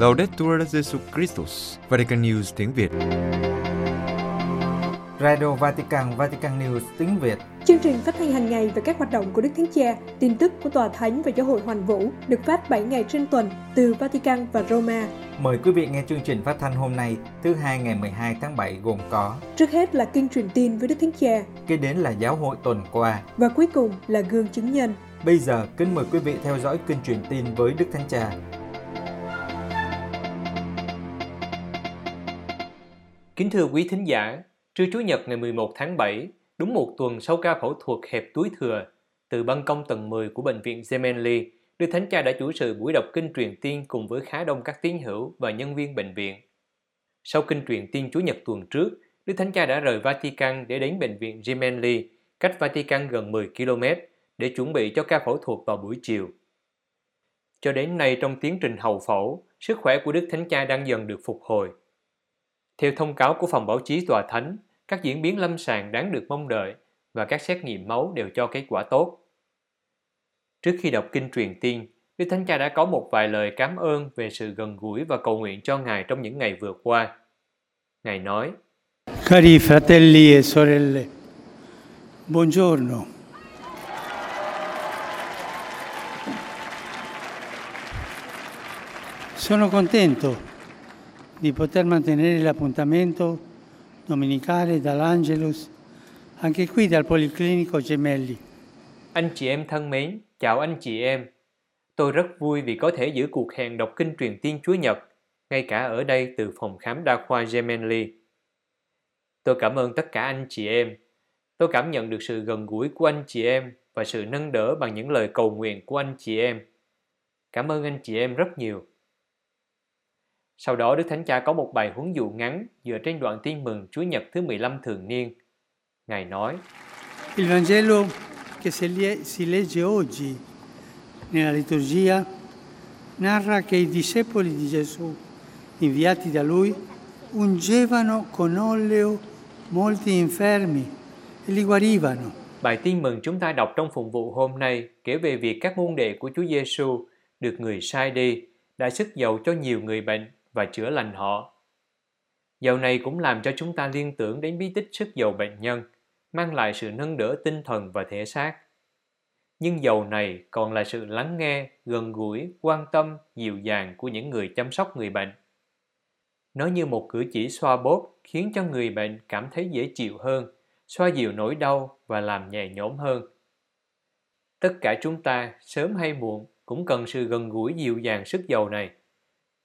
Laudetur Jesu Christus, Vatican News tiếng Việt. Radio Vatican, Vatican News tiếng Việt. Chương trình phát thanh hàng ngày về các hoạt động của Đức Thánh Cha, tin tức của Tòa Thánh và Giáo hội Hoàn Vũ được phát 7 ngày trên tuần từ Vatican và Roma. Mời quý vị nghe chương trình phát thanh hôm nay, thứ hai ngày 12 tháng 7 gồm có Trước hết là kinh truyền tin với Đức Thánh Cha Kế đến là giáo hội tuần qua. và cuối cùng là gương chứng nhân. Bây giờ, kính mời quý vị theo dõi kinh truyền tin với Đức Thánh Cha. Kính thưa quý thính giả, trưa Chủ nhật ngày 11 tháng 7, đúng một tuần sau ca phẫu thuật hẹp túi thừa, từ ban công tầng 10 của bệnh viện Gemelli, Đức Thánh Cha đã chủ sự buổi đọc kinh truyền tiên cùng với khá đông các tín hữu và nhân viên bệnh viện. Sau kinh truyền tiên Chủ nhật tuần trước, Đức Thánh Cha đã rời Vatican để đến bệnh viện Gemelli, cách Vatican gần 10 km, để chuẩn bị cho ca phẫu thuật vào buổi chiều. Cho đến nay trong tiến trình hậu phẫu, sức khỏe của Đức Thánh Cha đang dần được phục hồi. Theo thông cáo của phòng báo chí tòa thánh, các diễn biến lâm sàng đáng được mong đợi và các xét nghiệm máu đều cho kết quả tốt. Trước khi đọc kinh truyền tiên, Đức Thánh Cha đã có một vài lời cảm ơn về sự gần gũi và cầu nguyện cho Ngài trong những ngày vừa qua. Ngài nói, Cari fratelli e sorelle, buongiorno. Sono contento di poter mantenere l'appuntamento domenicale dall'Angelus, anche qui dal Policlinico Gemelli. Anh chị em thân mến, chào anh chị em. Tôi rất vui vì có thể giữ cuộc hẹn đọc kinh truyền tiên Chúa Nhật, ngay cả ở đây từ phòng khám đa khoa Gemelli. Tôi cảm ơn tất cả anh chị em. Tôi cảm nhận được sự gần gũi của anh chị em và sự nâng đỡ bằng những lời cầu nguyện của anh chị em. Cảm ơn anh chị em rất nhiều. Sau đó Đức Thánh Cha có một bài huấn dụ ngắn dựa trên đoạn tin mừng Chúa Nhật thứ 15 thường niên. Ngài nói, Il Vangelo che si legge oggi nella liturgia narra che i discepoli di Gesù, inviati da lui, ungevano con olio molti infermi e li guarivano. Bài tin mừng chúng ta đọc trong phụng vụ hôm nay kể về việc các môn đệ của Chúa Giêsu được người sai đi đã sức dầu cho nhiều người bệnh và chữa lành họ. Dầu này cũng làm cho chúng ta liên tưởng đến bí tích sức dầu bệnh nhân, mang lại sự nâng đỡ tinh thần và thể xác. Nhưng dầu này còn là sự lắng nghe, gần gũi, quan tâm, dịu dàng của những người chăm sóc người bệnh. Nó như một cử chỉ xoa bóp khiến cho người bệnh cảm thấy dễ chịu hơn, xoa dịu nỗi đau và làm nhẹ nhõm hơn. Tất cả chúng ta, sớm hay muộn, cũng cần sự gần gũi dịu dàng sức dầu này.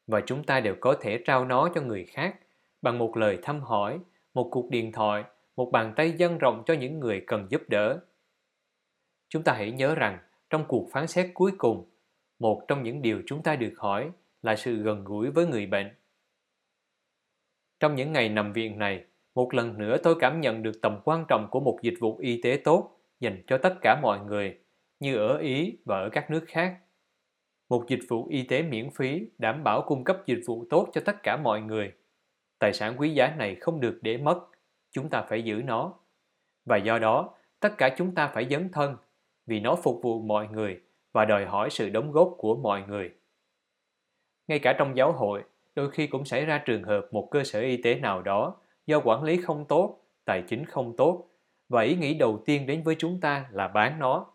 Và chúng ta đều có thể trao nó cho người khác bằng một lời thăm hỏi, một cuộc điện thoại, một bàn tay dâng rộng cho những người cần giúp đỡ. Chúng ta hãy nhớ rằng, trong cuộc phán xét cuối cùng, một trong những điều chúng ta được hỏi là sự gần gũi với người bệnh. Trong những ngày nằm viện này, một lần nữa tôi cảm nhận được tầm quan trọng của một dịch vụ y tế tốt dành cho tất cả mọi người, như ở Ý và ở các nước khác. Một dịch vụ y tế miễn phí đảm bảo cung cấp dịch vụ tốt cho tất cả mọi người. Tài sản quý giá này không được để mất, chúng ta phải giữ nó. Và do đó, tất cả chúng ta phải dấn thân, vì nó phục vụ mọi người và đòi hỏi sự đóng góp của mọi người. Ngay cả trong giáo hội, đôi khi cũng xảy ra trường hợp một cơ sở y tế nào đó do quản lý không tốt, tài chính không tốt và ý nghĩ đầu tiên đến với chúng ta là bán nó.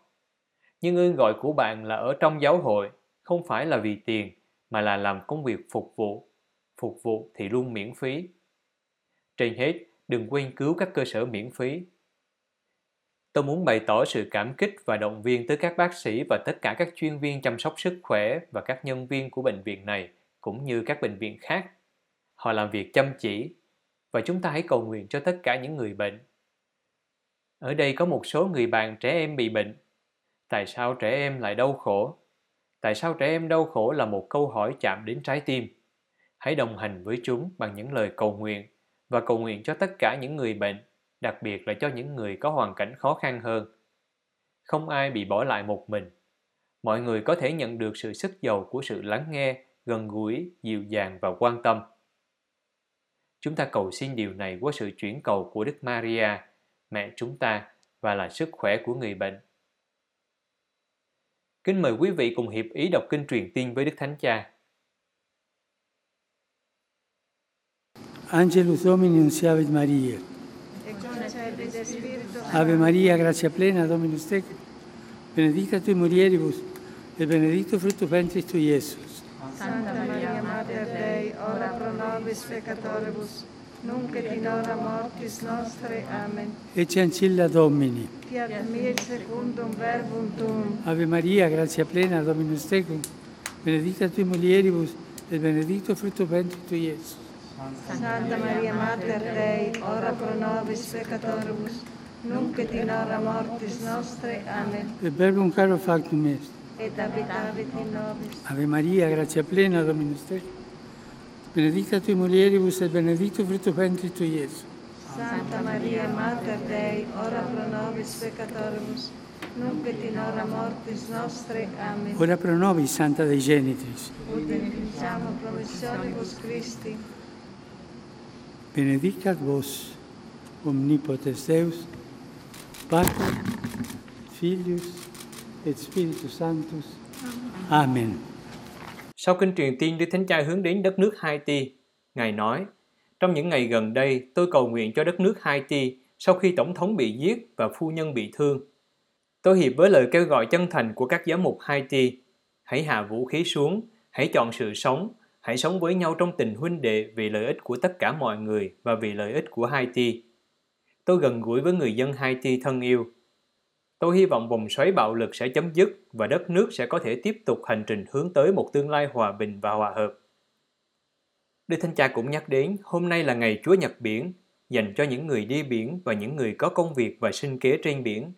Nhưng ơn gọi của bạn là ở trong giáo hội, không phải là vì tiền mà là làm công việc phục vụ. Phục vụ thì luôn miễn phí. Trên hết, đừng quên cứu các cơ sở miễn phí. Tôi muốn bày tỏ sự cảm kích và động viên tới các bác sĩ và tất cả các chuyên viên chăm sóc sức khỏe và các nhân viên của bệnh viện này cũng như các bệnh viện khác. Họ làm việc chăm chỉ và chúng ta hãy cầu nguyện cho tất cả những người bệnh. Ở đây có một số người bạn trẻ em bị bệnh. Tại sao trẻ em lại đau khổ? Tại sao trẻ em đau khổ là một câu hỏi chạm đến trái tim. Hãy đồng hành với chúng bằng những lời cầu nguyện và cầu nguyện cho tất cả những người bệnh, đặc biệt là cho những người có hoàn cảnh khó khăn hơn. Không ai bị bỏ lại một mình. Mọi người có thể nhận được sự sức giàu của sự lắng nghe, gần gũi, dịu dàng và quan tâm. Chúng ta cầu xin điều này qua sự chuyển cầu của Đức Maria, mẹ chúng ta và là sức khỏe của người bệnh. Kính mời quý vị cùng hiệp ý đọc kinh truyền tiên với Đức Thánh Cha. Angelus Domini Unciavit Maria. Ave Maria, grazia plena, Dominus tecum. Benedicta tu mulieribus, e benedicto frutto ventris tu, Iesus. Santa Maria, Mater Dei, ora pro nobis peccatoribus, nunc et in hora mortis nostre. Amen. Ecce ancilla Domini. Fiat mihi secundum verbum tuum, Ave Maria, gratia plena, Dominus tecum, benedicta tui mulieribus, et benedictus fructus ventris tui, Iesus. Santa Maria Mater Dei, ora pro nobis peccatoribus, nunc et in hora mortis nostre. Amen. Et verbum caro factum est. Et habitavit in nobis. Ave Maria, gratia plena, Dominus tecum, benedicta tui mulieribus, et benedictus fructus ventris tui, Iesus. Santa Maria Mater Dei, ora pro nobis peccatoribus, nunc et in hora mortis nostre. Amen. Ora pro nobis, Santa Dei Genitris, Ut beneficiamo promissionibus Christi, benedicat vos, omnipotens Deus, Pater, Filius et Spiritus Sanctus. Amen. Sau kinh truyền tiên Đức Thánh Cha hướng đến đất nước Haiti, Ngài nói, trong những ngày gần đây tôi cầu nguyện cho đất nước Haiti sau khi Tổng thống bị giết và phu nhân bị thương. Tôi hiệp với lời kêu gọi chân thành của các giám mục Haiti, hãy hạ vũ khí xuống, hãy chọn sự sống, hãy sống với nhau trong tình huynh đệ vì lợi ích của tất cả mọi người và vì lợi ích của Haiti. Tôi gần gũi với người dân Haiti thân yêu. Tôi hy vọng vòng xoáy bạo lực sẽ chấm dứt và đất nước sẽ có thể tiếp tục hành trình hướng tới một tương lai hòa bình và hòa hợp. Đức Thánh Cha cũng nhắc đến hôm nay là ngày Chúa Nhật Biển, dành cho những người đi biển và những người có công việc và sinh kế trên biển.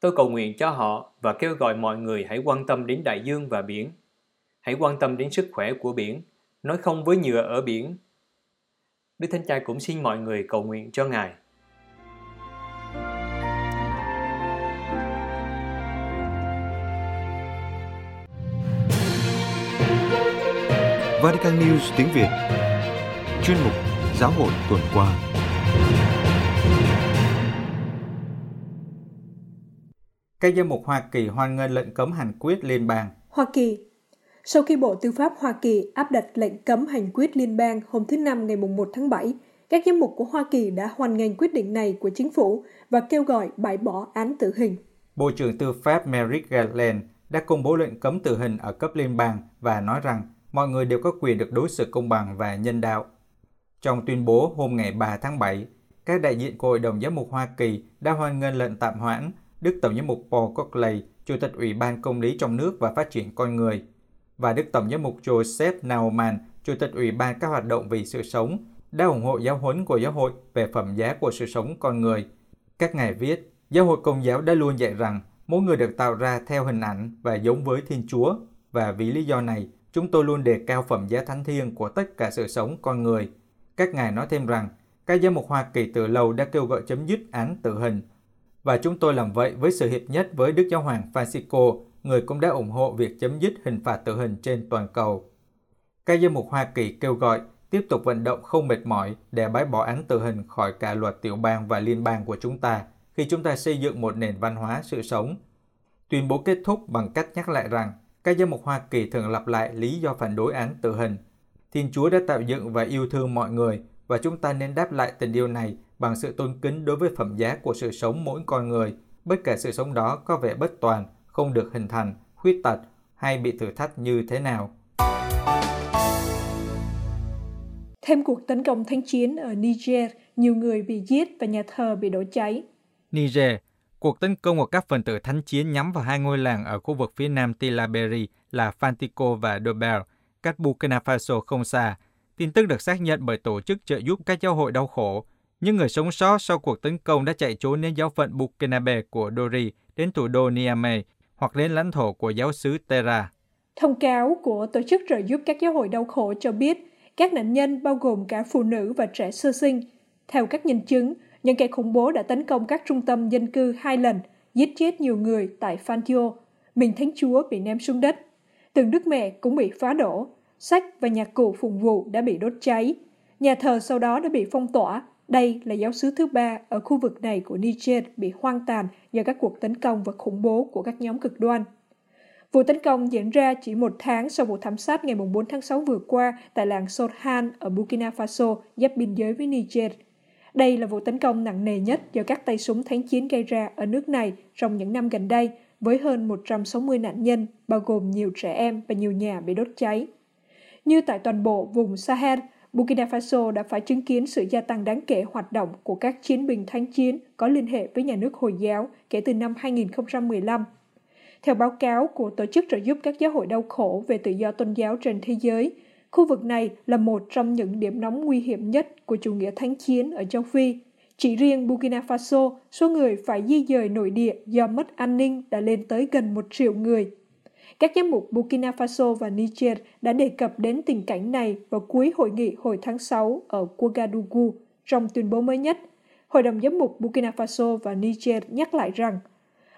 Tôi cầu nguyện cho họ và kêu gọi mọi người hãy quan tâm đến đại dương và biển. Hãy quan tâm đến sức khỏe của biển, nói không với nhựa ở biển. Đức Thánh Cha cũng xin mọi người cầu nguyện cho Ngài. Vatican News tiếng Việt Chuyên mục Giáo hội tuần qua Các giám mục Hoa Kỳ hoan nghênh lệnh cấm hành quyết liên bang. Hoa Kỳ Sau khi Bộ Tư pháp Hoa Kỳ áp đặt lệnh cấm hành quyết liên bang hôm thứ Năm ngày 1 tháng 7, các giám mục của Hoa Kỳ đã hoan nghênh quyết định này của chính phủ và kêu gọi bãi bỏ án tử hình. Bộ trưởng Tư pháp Merrick Garland đã công bố lệnh cấm tử hình ở cấp liên bang và nói rằng mọi người đều có quyền được đối xử công bằng và nhân đạo. Trong tuyên bố hôm ngày 3 tháng 7, các đại diện của Hội đồng Giám mục Hoa Kỳ đã hoan nghênh lệnh tạm hoãn Đức Tổng giám mục Paul Cockley, Chủ tịch Ủy ban Công lý trong nước và Phát triển con người, và Đức Tổng giám mục Joseph Naumann, Chủ tịch Ủy ban các hoạt động vì sự sống, đã ủng hộ giáo huấn của giáo hội về phẩm giá của sự sống con người. Các ngài viết, giáo hội công giáo đã luôn dạy rằng mỗi người được tạo ra theo hình ảnh và giống với Thiên Chúa, và vì lý do này, chúng tôi luôn đề cao phẩm giá thánh thiêng của tất cả sự sống con người. Các ngài nói thêm rằng, các giám mục Hoa Kỳ từ lâu đã kêu gọi chấm dứt án tử hình, và chúng tôi làm vậy với sự hiệp nhất với Đức Giáo hoàng Francisco, người cũng đã ủng hộ việc chấm dứt hình phạt tử hình trên toàn cầu. Các giám mục Hoa Kỳ kêu gọi tiếp tục vận động không mệt mỏi để bãi bỏ án tử hình khỏi cả luật tiểu bang và liên bang của chúng ta khi chúng ta xây dựng một nền văn hóa sự sống. Tuyên bố kết thúc bằng cách nhắc lại rằng các giám mục Hoa Kỳ thường lặp lại lý do phản đối án tử hình. Thiên Chúa đã tạo dựng và yêu thương mọi người và chúng ta nên đáp lại tình yêu này bằng sự tôn kính đối với phẩm giá của sự sống mỗi con người, bất kể sự sống đó có vẻ bất toàn, không được hình thành, khuyết tật hay bị thử thách như thế nào. Thêm cuộc tấn công thánh chiến ở Niger, nhiều người bị giết và nhà thờ bị đổ cháy. Niger, cuộc tấn công của các phần tử thánh chiến nhắm vào hai ngôi làng ở khu vực phía nam Tilaberi là Fantico và Dobel, cách Burkina Faso không xa. Tin tức được xác nhận bởi tổ chức trợ giúp các giáo hội đau khổ. Những người sống sót sau cuộc tấn công đã chạy trốn đến giáo phận Burkinabe của Dori, đến thủ đô Niamey hoặc đến lãnh thổ của giáo xứ Terra. Thông cáo của Tổ chức trợ giúp các giáo hội đau khổ cho biết các nạn nhân bao gồm cả phụ nữ và trẻ sơ sinh. Theo các nhân chứng, những kẻ khủng bố đã tấn công các trung tâm dân cư hai lần, giết chết nhiều người tại Fantio. Mình Thánh Chúa bị ném xuống đất. Từng Đức Mẹ cũng bị phá đổ. Sách và nhạc cụ phụng vụ đã bị đốt cháy. Nhà thờ sau đó đã bị phong tỏa. Đây là giáo sứ thứ ba ở khu vực này của Niger bị hoang tàn do các cuộc tấn công và khủng bố của các nhóm cực đoan. Vụ tấn công diễn ra chỉ một tháng sau vụ thảm sát ngày 4 tháng 6 vừa qua tại làng Sorhan ở Burkina Faso, giáp biên giới với Niger. Đây là vụ tấn công nặng nề nhất do các tay súng thánh chiến gây ra ở nước này trong những năm gần đây, với hơn 160 nạn nhân, bao gồm nhiều trẻ em và nhiều nhà bị đốt cháy. Như tại toàn bộ vùng Sahel, Burkina Faso đã phải chứng kiến sự gia tăng đáng kể hoạt động của các chiến binh thánh chiến có liên hệ với nhà nước Hồi giáo kể từ năm 2015. Theo báo cáo của Tổ chức trợ giúp các giáo hội đau khổ về tự do tôn giáo trên thế giới, khu vực này là một trong những điểm nóng nguy hiểm nhất của chủ nghĩa thánh chiến ở châu Phi. Chỉ riêng Burkina Faso, số người phải di dời nội địa do mất an ninh đã lên tới gần một triệu người các giám mục Burkina Faso và Niger đã đề cập đến tình cảnh này vào cuối hội nghị hồi tháng 6 ở Ouagadougou trong tuyên bố mới nhất. Hội đồng giám mục Burkina Faso và Niger nhắc lại rằng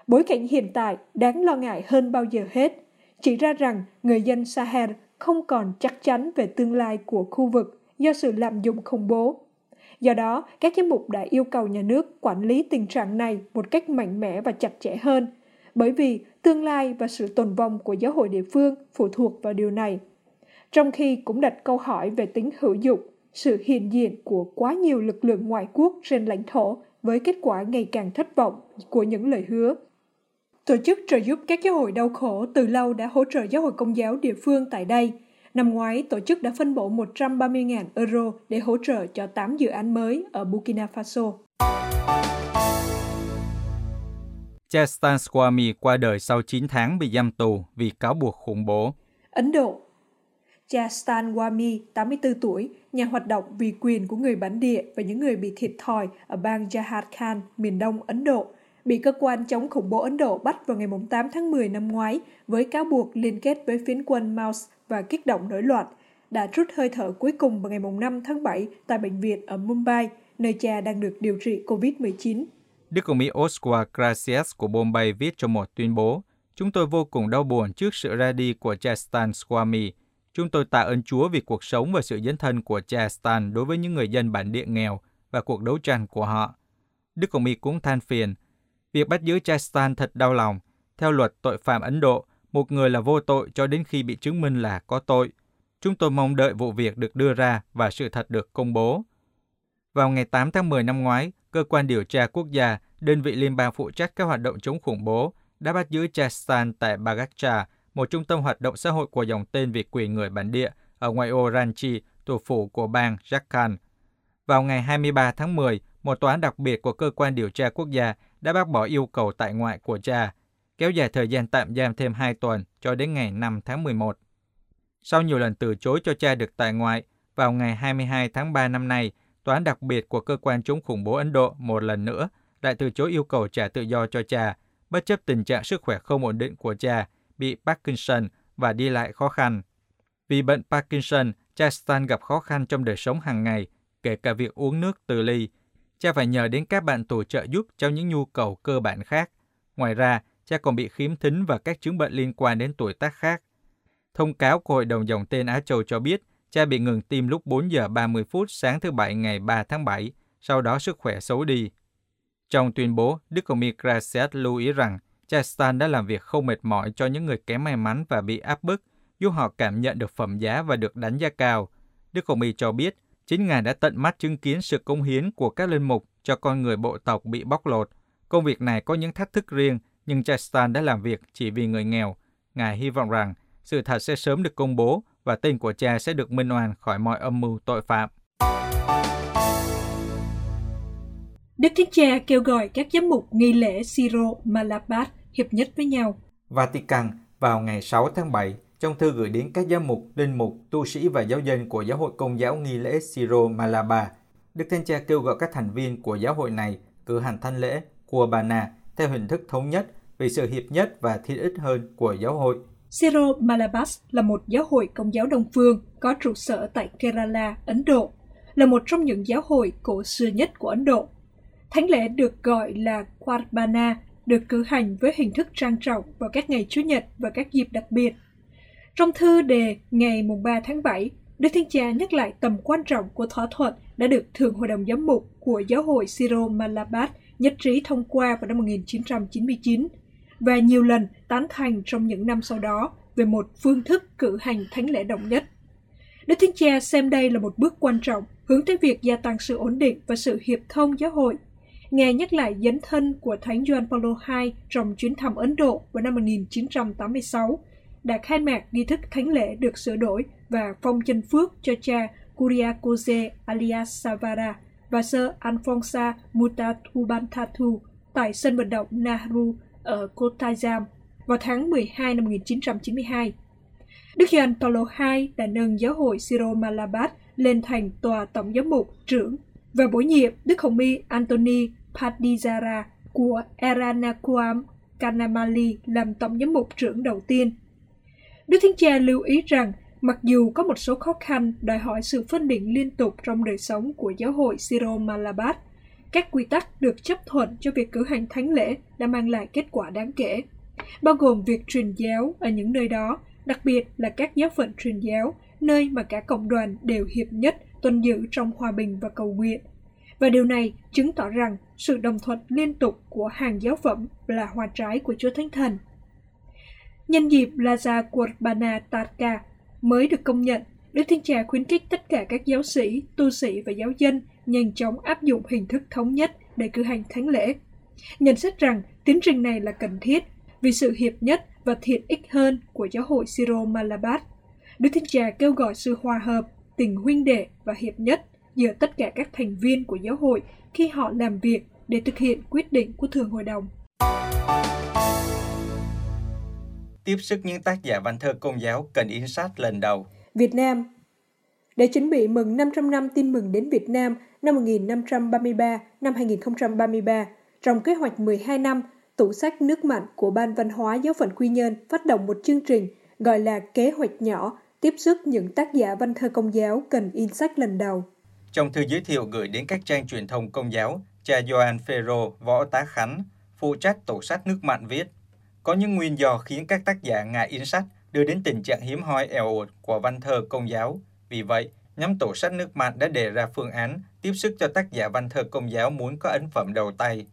bối cảnh hiện tại đáng lo ngại hơn bao giờ hết, chỉ ra rằng người dân Sahel không còn chắc chắn về tương lai của khu vực do sự lạm dụng khủng bố. Do đó, các giám mục đã yêu cầu nhà nước quản lý tình trạng này một cách mạnh mẽ và chặt chẽ hơn – bởi vì tương lai và sự tồn vong của giáo hội địa phương phụ thuộc vào điều này. Trong khi cũng đặt câu hỏi về tính hữu dụng, sự hiện diện của quá nhiều lực lượng ngoại quốc trên lãnh thổ với kết quả ngày càng thất vọng của những lời hứa. Tổ chức trợ giúp các giáo hội đau khổ từ lâu đã hỗ trợ giáo hội công giáo địa phương tại đây. Năm ngoái, tổ chức đã phân bổ 130.000 euro để hỗ trợ cho 8 dự án mới ở Burkina Faso. Chestan Swamy qua đời sau 9 tháng bị giam tù vì cáo buộc khủng bố. Ấn Độ Chestan Swamy, 84 tuổi, nhà hoạt động vì quyền của người bản địa và những người bị thiệt thòi ở bang Jharkhand, miền đông Ấn Độ, bị cơ quan chống khủng bố Ấn Độ bắt vào ngày 8 tháng 10 năm ngoái với cáo buộc liên kết với phiến quân Mouse và kích động nổi loạn, đã rút hơi thở cuối cùng vào ngày 5 tháng 7 tại bệnh viện ở Mumbai, nơi cha đang được điều trị COVID-19. Đức Công Mỹ Oscar Gracias của Bombay viết trong một tuyên bố, Chúng tôi vô cùng đau buồn trước sự ra đi của cha Stan Swami. Chúng tôi tạ ơn Chúa vì cuộc sống và sự dấn thân của cha Stan đối với những người dân bản địa nghèo và cuộc đấu tranh của họ. Đức Công Mỹ cũng than phiền. Việc bắt giữ Chastan thật đau lòng. Theo luật tội phạm Ấn Độ, một người là vô tội cho đến khi bị chứng minh là có tội. Chúng tôi mong đợi vụ việc được đưa ra và sự thật được công bố. Vào ngày 8 tháng 10 năm ngoái, Cơ quan điều tra quốc gia, đơn vị liên bang phụ trách các hoạt động chống khủng bố, đã bắt giữ Chastan tại Bagacha, một trung tâm hoạt động xã hội của dòng tên vì quyền người bản địa ở ngoại ô Ranchi, thủ phủ của bang Jharkhand. Vào ngày 23 tháng 10, một tòa án đặc biệt của cơ quan điều tra quốc gia đã bác bỏ yêu cầu tại ngoại của cha, kéo dài thời gian tạm giam thêm 2 tuần cho đến ngày 5 tháng 11. Sau nhiều lần từ chối cho cha được tại ngoại, vào ngày 22 tháng 3 năm nay, Tòa án đặc biệt của cơ quan chống khủng bố Ấn Độ một lần nữa lại từ chối yêu cầu trả tự do cho cha, bất chấp tình trạng sức khỏe không ổn định của cha, bị Parkinson và đi lại khó khăn. Vì bệnh Parkinson, cha Stan gặp khó khăn trong đời sống hàng ngày, kể cả việc uống nước từ ly. Cha phải nhờ đến các bạn tù trợ giúp trong những nhu cầu cơ bản khác. Ngoài ra, cha còn bị khiếm thính và các chứng bệnh liên quan đến tuổi tác khác. Thông cáo của Hội đồng dòng tên Á Châu cho biết, Cha bị ngừng tim lúc 4 giờ 30 phút sáng thứ Bảy ngày 3 tháng 7, sau đó sức khỏe xấu đi. Trong tuyên bố, Đức Công y Gracias lưu ý rằng cha Stan đã làm việc không mệt mỏi cho những người kém may mắn và bị áp bức, giúp họ cảm nhận được phẩm giá và được đánh giá cao. Đức Công y cho biết, chính Ngài đã tận mắt chứng kiến sự công hiến của các linh mục cho con người bộ tộc bị bóc lột. Công việc này có những thách thức riêng, nhưng cha Stan đã làm việc chỉ vì người nghèo. Ngài hy vọng rằng sự thật sẽ sớm được công bố và tên của cha sẽ được minh oan khỏi mọi âm mưu tội phạm. Đức Thiên Cha kêu gọi các giám mục nghi lễ Siro Malabat hiệp nhất với nhau. Vatican vào ngày 6 tháng 7 trong thư gửi đến các giám mục, linh mục, tu sĩ và giáo dân của giáo hội công giáo nghi lễ Siro Malabar, Đức Thánh Cha kêu gọi các thành viên của giáo hội này cử hành thanh lễ Kurbana theo hình thức thống nhất vì sự hiệp nhất và thiết ích hơn của giáo hội. Siro Malabas là một giáo hội công giáo đông phương có trụ sở tại Kerala, Ấn Độ, là một trong những giáo hội cổ xưa nhất của Ấn Độ. Thánh lễ được gọi là Quarbana, được cử hành với hình thức trang trọng vào các ngày Chủ nhật và các dịp đặc biệt. Trong thư đề ngày 3 tháng 7, Đức Thánh Cha nhắc lại tầm quan trọng của thỏa thuận đã được thường Hội đồng Giám mục của Giáo hội Siro Malabat nhất trí thông qua vào năm 1999 và nhiều lần tán thành trong những năm sau đó về một phương thức cử hành thánh lễ đồng nhất. Đức Thánh Cha xem đây là một bước quan trọng hướng tới việc gia tăng sự ổn định và sự hiệp thông giáo hội. Ngài nhắc lại dấn thân của Thánh Gioan Paulo II trong chuyến thăm Ấn Độ vào năm 1986, đã khai mạc nghi thức thánh lễ được sửa đổi và phong chân phước cho cha Kuriakose alias Savara và sơ Alfonsa Mutatubantatu tại sân vận động Nahru ở Kottayam vào tháng 12 năm 1992. Đức Gioan Paulo II đã nâng giáo hội Siro Malabat lên thành tòa tổng giám mục, trưởng và bổ nhiệm Đức Hồng Y Anthony Padizara của Eranakuam Kanamali làm tổng giám mục trưởng đầu tiên. Đức Thánh Cha lưu ý rằng mặc dù có một số khó khăn đòi hỏi sự phân định liên tục trong đời sống của giáo hội Siro Malabat, các quy tắc được chấp thuận cho việc cử hành thánh lễ đã mang lại kết quả đáng kể, bao gồm việc truyền giáo ở những nơi đó, đặc biệt là các giáo phận truyền giáo, nơi mà cả cộng đoàn đều hiệp nhất tuân giữ trong hòa bình và cầu nguyện. Và điều này chứng tỏ rằng sự đồng thuận liên tục của hàng giáo phẩm là hoa trái của Chúa Thánh Thần. Nhân dịp Laza Qurbana Tarka mới được công nhận, Đức Thiên Cha khuyến khích tất cả các giáo sĩ, tu sĩ và giáo dân nhanh chóng áp dụng hình thức thống nhất để cử hành thánh lễ. Nhận xét rằng tiến trình này là cần thiết vì sự hiệp nhất và thiện ích hơn của giáo hội Siro Malabat. Đức Thiên Cha kêu gọi sự hòa hợp, tình huynh đệ và hiệp nhất giữa tất cả các thành viên của giáo hội khi họ làm việc để thực hiện quyết định của Thường Hội đồng. Tiếp sức những tác giả văn thơ công giáo cần in sát lần đầu. Việt Nam Để chuẩn bị mừng 500 năm tin mừng đến Việt Nam năm 1533 năm 2033, trong kế hoạch 12 năm, tủ sách nước mặn của Ban Văn hóa Giáo phận Quy Nhơn phát động một chương trình gọi là Kế hoạch nhỏ, tiếp sức những tác giả văn thơ công giáo cần in sách lần đầu. Trong thư giới thiệu gửi đến các trang truyền thông công giáo, cha Joan Ferro, võ tá Khánh, phụ trách tổ sách nước mặn viết, có những nguyên do khiến các tác giả ngại in sách đưa đến tình trạng hiếm hoi eo ột của văn thơ công giáo. Vì vậy, nhóm tổ sách nước mạnh đã đề ra phương án tiếp sức cho tác giả văn thơ công giáo muốn có ấn phẩm đầu tay.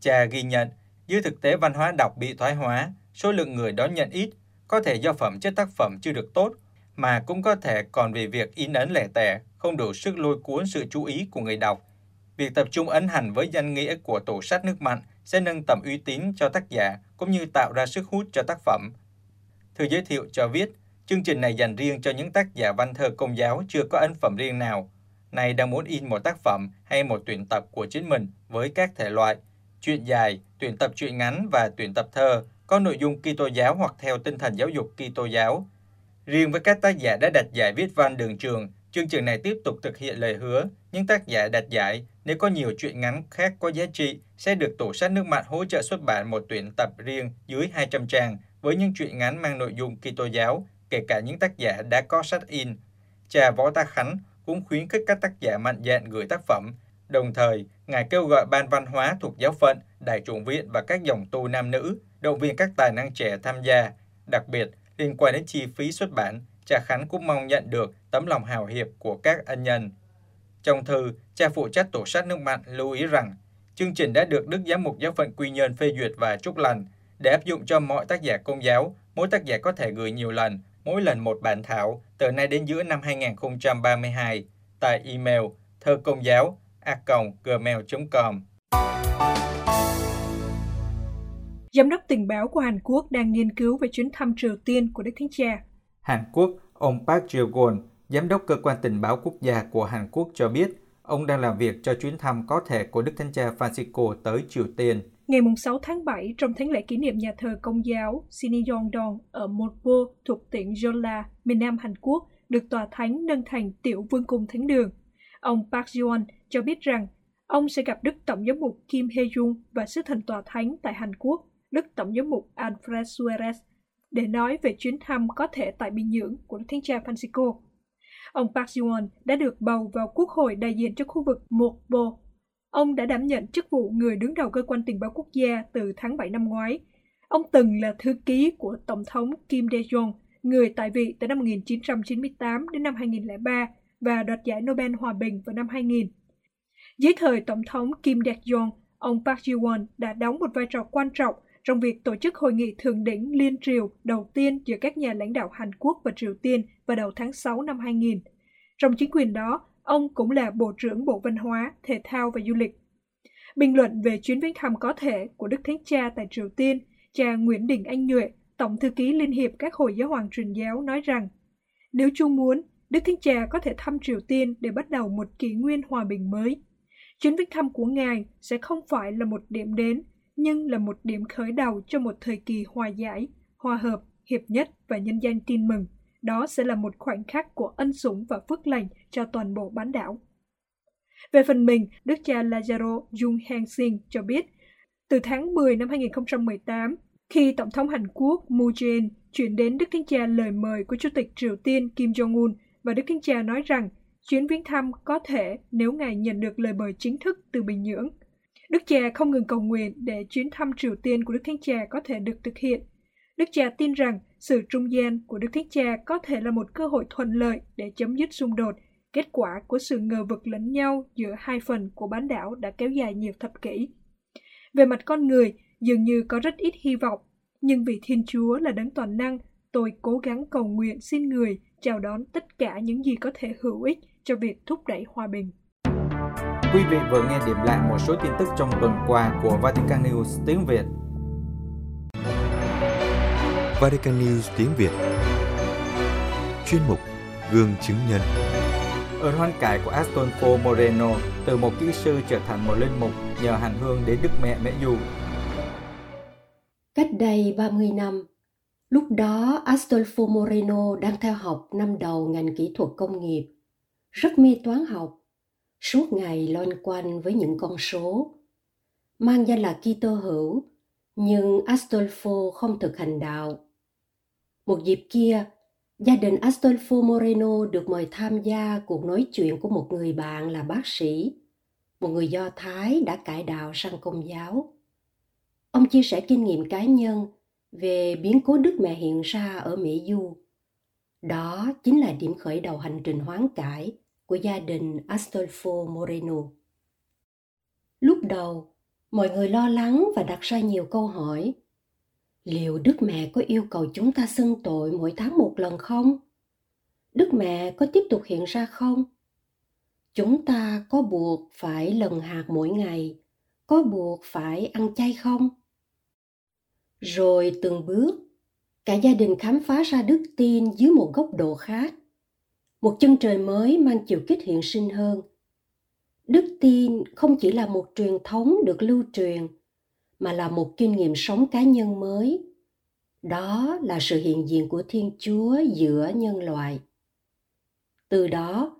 Cha ghi nhận, dưới thực tế văn hóa đọc bị thoái hóa, số lượng người đón nhận ít, có thể do phẩm chất tác phẩm chưa được tốt, mà cũng có thể còn vì việc in ấn lẻ tẻ, không đủ sức lôi cuốn sự chú ý của người đọc. Việc tập trung ấn hành với danh nghĩa của tổ sách nước mạnh sẽ nâng tầm uy tín cho tác giả cũng như tạo ra sức hút cho tác phẩm. Thư giới thiệu cho biết, chương trình này dành riêng cho những tác giả văn thơ công giáo chưa có ấn phẩm riêng nào. Này đang muốn in một tác phẩm hay một tuyển tập của chính mình với các thể loại, truyện dài, tuyển tập truyện ngắn và tuyển tập thơ có nội dung Kitô giáo hoặc theo tinh thần giáo dục Kitô giáo. Riêng với các tác giả đã đạt giải viết văn đường trường, chương trình này tiếp tục thực hiện lời hứa, những tác giả đạt giải nếu có nhiều truyện ngắn khác có giá trị sẽ được tổ sách nước mặt hỗ trợ xuất bản một tuyển tập riêng dưới 200 trang với những truyện ngắn mang nội dung Kitô giáo, kể cả những tác giả đã có sách in. Cha Võ Ta Khánh cũng khuyến khích các tác giả mạnh dạn gửi tác phẩm. Đồng thời, Ngài kêu gọi Ban Văn hóa thuộc giáo phận, Đại chủng viện và các dòng tu nam nữ động viên các tài năng trẻ tham gia. Đặc biệt, liên quan đến chi phí xuất bản, cha Khánh cũng mong nhận được tấm lòng hào hiệp của các ân nhân. Trong thư, cha phụ trách tổ sách nước mặn lưu ý rằng, chương trình đã được Đức Giám mục Giáo phận Quy Nhơn phê duyệt và chúc lành để áp dụng cho mọi tác giả công giáo. Mỗi tác giả có thể gửi nhiều lần, mỗi lần một bản thảo, từ nay đến giữa năm 2032, tại email thơ công giáo a gmail.com. Giám đốc tình báo của Hàn Quốc đang nghiên cứu về chuyến thăm Triều Tiên của Đức Thánh Cha. Hàn Quốc, ông Park Jae-won, giám đốc cơ quan tình báo quốc gia của Hàn Quốc cho biết, ông đang làm việc cho chuyến thăm có thể của Đức Thánh Cha Francisco tới Triều Tiên. Ngày 6 tháng 7, trong thánh lễ kỷ niệm nhà thờ công giáo Siniyongdong ở Monpo thuộc tỉnh Jeolla, miền Nam Hàn Quốc, được tòa thánh nâng thành tiểu vương cung thánh đường. Ông Park Ji-won cho biết rằng ông sẽ gặp Đức Tổng giám mục Kim Hye-jung và sứ thần tòa thánh tại Hàn Quốc, Đức Tổng giám mục Alfred Suarez, để nói về chuyến thăm có thể tại Bình Nhưỡng của Đức Thánh cha Francisco. Ông Park Ji-won đã được bầu vào Quốc hội đại diện cho khu vực Mokpo. Ông đã đảm nhận chức vụ người đứng đầu cơ quan tình báo quốc gia từ tháng 7 năm ngoái. Ông từng là thư ký của Tổng thống Kim Dae-jung, người tại vị từ năm 1998 đến năm 2003 và đoạt giải Nobel Hòa bình vào năm 2000. Dưới thời Tổng thống Kim Dae-jung, ông Park Ji-won đã đóng một vai trò quan trọng trong việc tổ chức hội nghị thượng đỉnh liên triều đầu tiên giữa các nhà lãnh đạo Hàn Quốc và Triều Tiên vào đầu tháng 6 năm 2000. Trong chính quyền đó, ông cũng là Bộ trưởng Bộ Văn hóa, Thể thao và Du lịch. Bình luận về chuyến viếng thăm có thể của Đức Thánh Cha tại Triều Tiên, cha Nguyễn Đình Anh Nhuệ, Tổng thư ký Liên hiệp các hội giáo hoàng truyền giáo nói rằng, nếu Chúa muốn, Đức Thánh Cha có thể thăm Triều Tiên để bắt đầu một kỷ nguyên hòa bình mới. Chuyến viếng thăm của Ngài sẽ không phải là một điểm đến, nhưng là một điểm khởi đầu cho một thời kỳ hòa giải, hòa hợp, hiệp nhất và nhân dân tin mừng. Đó sẽ là một khoảnh khắc của ân sủng và phước lành cho toàn bộ bán đảo. Về phần mình, Đức cha Lazaro Jung Hang Sing cho biết, từ tháng 10 năm 2018, khi Tổng thống Hàn Quốc Moon Jae-in chuyển đến Đức Thánh Cha lời mời của Chủ tịch Triều Tiên Kim Jong-un và Đức Thánh Cha nói rằng chuyến viếng thăm có thể nếu Ngài nhận được lời mời chính thức từ Bình Nhưỡng. Đức cha không ngừng cầu nguyện để chuyến thăm Triều Tiên của Đức Thánh Cha có thể được thực hiện. Đức cha tin rằng sự trung gian của Đức Thánh Cha có thể là một cơ hội thuận lợi để chấm dứt xung đột, kết quả của sự ngờ vực lẫn nhau giữa hai phần của bán đảo đã kéo dài nhiều thập kỷ. Về mặt con người, dường như có rất ít hy vọng, nhưng vì Thiên Chúa là đấng toàn năng, tôi cố gắng cầu nguyện xin người chào đón tất cả những gì có thể hữu ích cho việc thúc đẩy hòa bình. Quý vị vừa nghe điểm lại một số tin tức trong tuần qua của Vatican News tiếng Việt. Vatican News tiếng Việt Chuyên mục Gương chứng nhân Ơn hoan cải của Astolfo Moreno từ một kỹ sư trở thành một linh mục nhờ hành hương đến Đức Mẹ Mẹ Du. Cách đây 30 năm, lúc đó Astolfo Moreno đang theo học năm đầu ngành kỹ thuật công nghiệp, rất mê toán học, suốt ngày loanh quanh với những con số. Mang danh là Kitô hữu, nhưng Astolfo không thực hành đạo. Một dịp kia, gia đình Astolfo Moreno được mời tham gia cuộc nói chuyện của một người bạn là bác sĩ, một người Do Thái đã cải đạo sang công giáo. Ông chia sẻ kinh nghiệm cá nhân về biến cố Đức Mẹ hiện ra ở Mỹ Du. Đó chính là điểm khởi đầu hành trình hoán cải của gia đình Astolfo Moreno. Lúc đầu, mọi người lo lắng và đặt ra nhiều câu hỏi. Liệu Đức Mẹ có yêu cầu chúng ta xưng tội mỗi tháng một lần không? Đức Mẹ có tiếp tục hiện ra không? Chúng ta có buộc phải lần hạt mỗi ngày, có buộc phải ăn chay không? Rồi từng bước, cả gia đình khám phá ra đức tin dưới một góc độ khác. Một chân trời mới mang chiều kích hiện sinh hơn. Đức tin không chỉ là một truyền thống được lưu truyền, mà là một kinh nghiệm sống cá nhân mới. Đó là sự hiện diện của Thiên Chúa giữa nhân loại. Từ đó,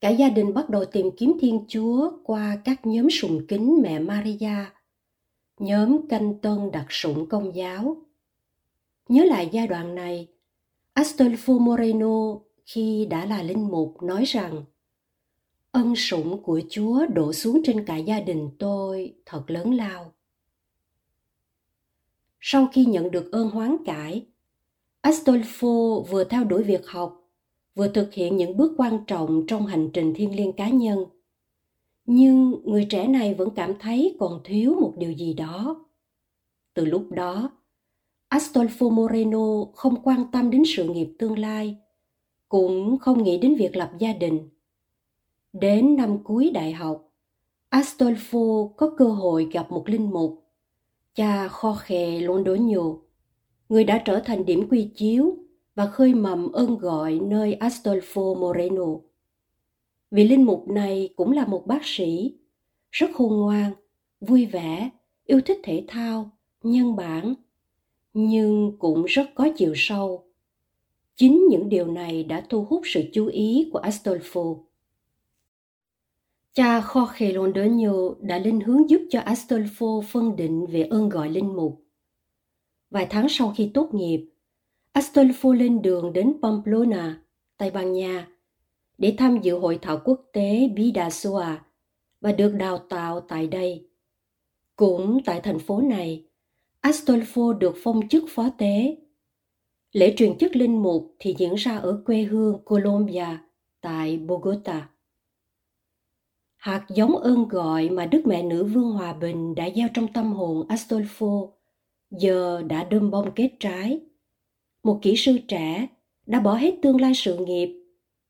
cả gia đình bắt đầu tìm kiếm Thiên Chúa qua các nhóm sùng kính mẹ Maria, nhóm canh tân đặc sủng công giáo. Nhớ lại giai đoạn này, Astolfo Moreno khi đã là linh mục nói rằng ân sủng của Chúa đổ xuống trên cả gia đình tôi thật lớn lao. Sau khi nhận được ơn hoán cải, Astolfo vừa theo đuổi việc học, vừa thực hiện những bước quan trọng trong hành trình thiêng liêng cá nhân. Nhưng người trẻ này vẫn cảm thấy còn thiếu một điều gì đó. Từ lúc đó, Astolfo Moreno không quan tâm đến sự nghiệp tương lai, cũng không nghĩ đến việc lập gia đình. Đến năm cuối đại học, Astolfo có cơ hội gặp một linh mục, cha Jorge Londoño, người đã trở thành điểm quy chiếu và khơi mầm ơn gọi nơi Astolfo Moreno. Vị linh mục này cũng là một bác sĩ, rất khôn ngoan, vui vẻ, yêu thích thể thao, nhân bản, nhưng cũng rất có chiều sâu. Chính những điều này đã thu hút sự chú ý của Astolfo. Cha Jorge Londoño đã linh hướng giúp cho Astolfo phân định về ơn gọi linh mục. Vài tháng sau khi tốt nghiệp, Astolfo lên đường đến Pamplona, Tây Ban Nha, để tham dự hội thảo quốc tế Bidasoa và được đào tạo tại đây. Cũng tại thành phố này, Astolfo được phong chức phó tế. Lễ truyền chức linh mục thì diễn ra ở quê hương Colombia, tại Bogota. Hạt giống ơn gọi mà Đức Mẹ Nữ Vương Hòa Bình đã gieo trong tâm hồn Astolfo giờ đã đơm bông kết trái. Một kỹ sư trẻ đã bỏ hết tương lai sự nghiệp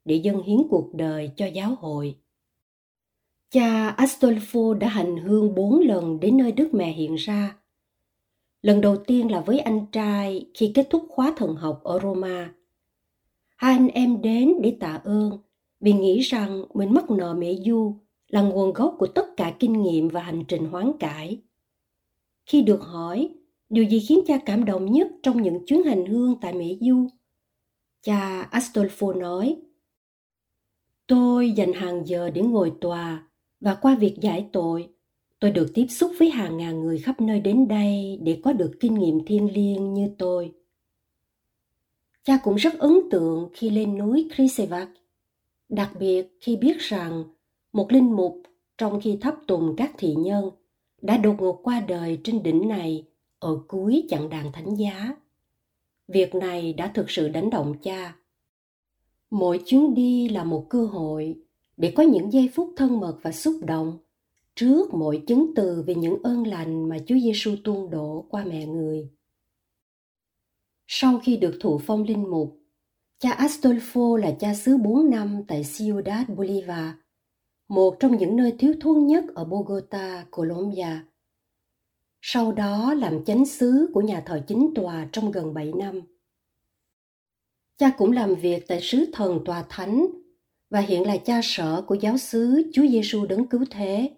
để dâng hiến cuộc đời cho giáo hội. Cha Astolfo đã hành hương bốn lần đến nơi Đức Mẹ hiện ra. Lần đầu tiên là với anh trai khi kết thúc khóa thần học ở Roma. Hai anh em đến để tạ ơn vì nghĩ rằng mình mắc nợ mẹ Du là nguồn gốc của tất cả kinh nghiệm và hành trình hoán cải. Khi được hỏi điều gì khiến cha cảm động nhất trong những chuyến hành hương tại mẹ Du, cha Astolfo nói, Tôi dành hàng giờ để ngồi tòa và qua việc giải tội, tôi được tiếp xúc với hàng ngàn người khắp nơi đến đây để có được kinh nghiệm thiêng liêng như tôi. Cha cũng rất ấn tượng khi lên núi Krisevac, đặc biệt khi biết rằng một linh mục trong khi thắp tùng các thị nhân đã đột ngột qua đời trên đỉnh này ở cuối chặng đàn thánh giá. Việc này đã thực sự đánh động cha. Mỗi chuyến đi là một cơ hội để có những giây phút thân mật và xúc động trước mọi chứng từ về những ơn lành mà Chúa Giêsu tuôn đổ qua mẹ người. Sau khi được thụ phong linh mục, cha Astolfo là cha xứ 4 năm tại Ciudad Bolivar, một trong những nơi thiếu thốn nhất ở Bogota, Colombia. Sau đó làm chánh xứ của nhà thờ chính tòa trong gần 7 năm. Cha cũng làm việc tại sứ thần tòa thánh và hiện là cha sở của giáo xứ Chúa Giêsu đấng cứu thế.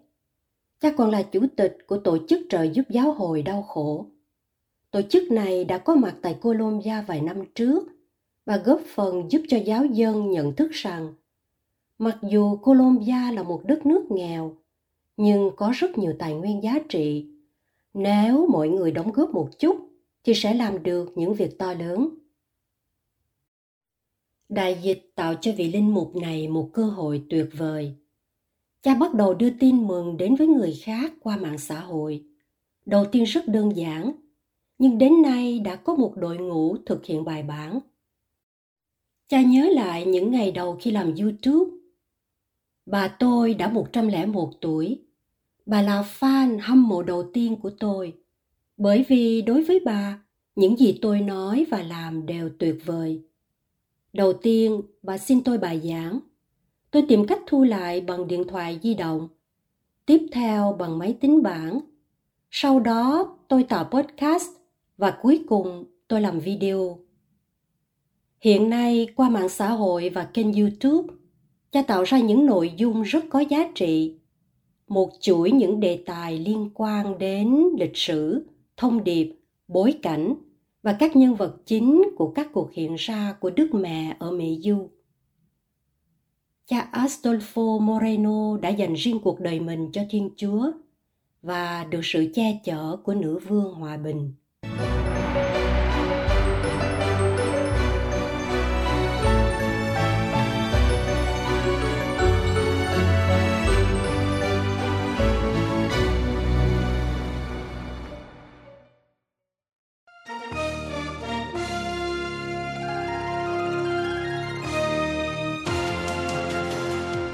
Cha còn là chủ tịch của tổ chức trợ giúp giáo hội đau khổ. Tổ chức này đã có mặt tại Colombia vài năm trước và góp phần giúp cho giáo dân nhận thức rằng, mặc dù Colombia là một đất nước nghèo, nhưng có rất nhiều tài nguyên giá trị. Nếu mọi người đóng góp một chút thì sẽ làm được những việc to lớn. Đại dịch tạo cho vị linh mục này một cơ hội tuyệt vời. Cha bắt đầu đưa tin mừng đến với người khác qua mạng xã hội. Đầu tiên rất đơn giản, nhưng đến nay đã có một đội ngũ thực hiện bài bản. Cha nhớ lại những ngày đầu khi làm YouTube. Bà tôi đã 101 tuổi. Bà là fan hâm mộ đầu tiên của tôi. Bởi vì đối với bà, những gì tôi nói và làm đều tuyệt vời Đầu tiên, bà xin tôi bài giảng. Tôi tìm cách thu lại bằng điện thoại di động. Tiếp theo bằng máy tính bảng. Sau đó, tôi tạo podcast và cuối cùng tôi làm video. Hiện nay, qua mạng xã hội và kênh YouTube, cha tạo ra những nội dung rất có giá trị. Một chuỗi những đề tài liên quan đến lịch sử, thông điệp, bối cảnh và các nhân vật chính của các cuộc hiện ra của Đức Mẹ ở Mỹ Du. Cha Astolfo Moreno đã dành riêng cuộc đời mình cho Thiên Chúa và được sự che chở của nữ vương hòa bình.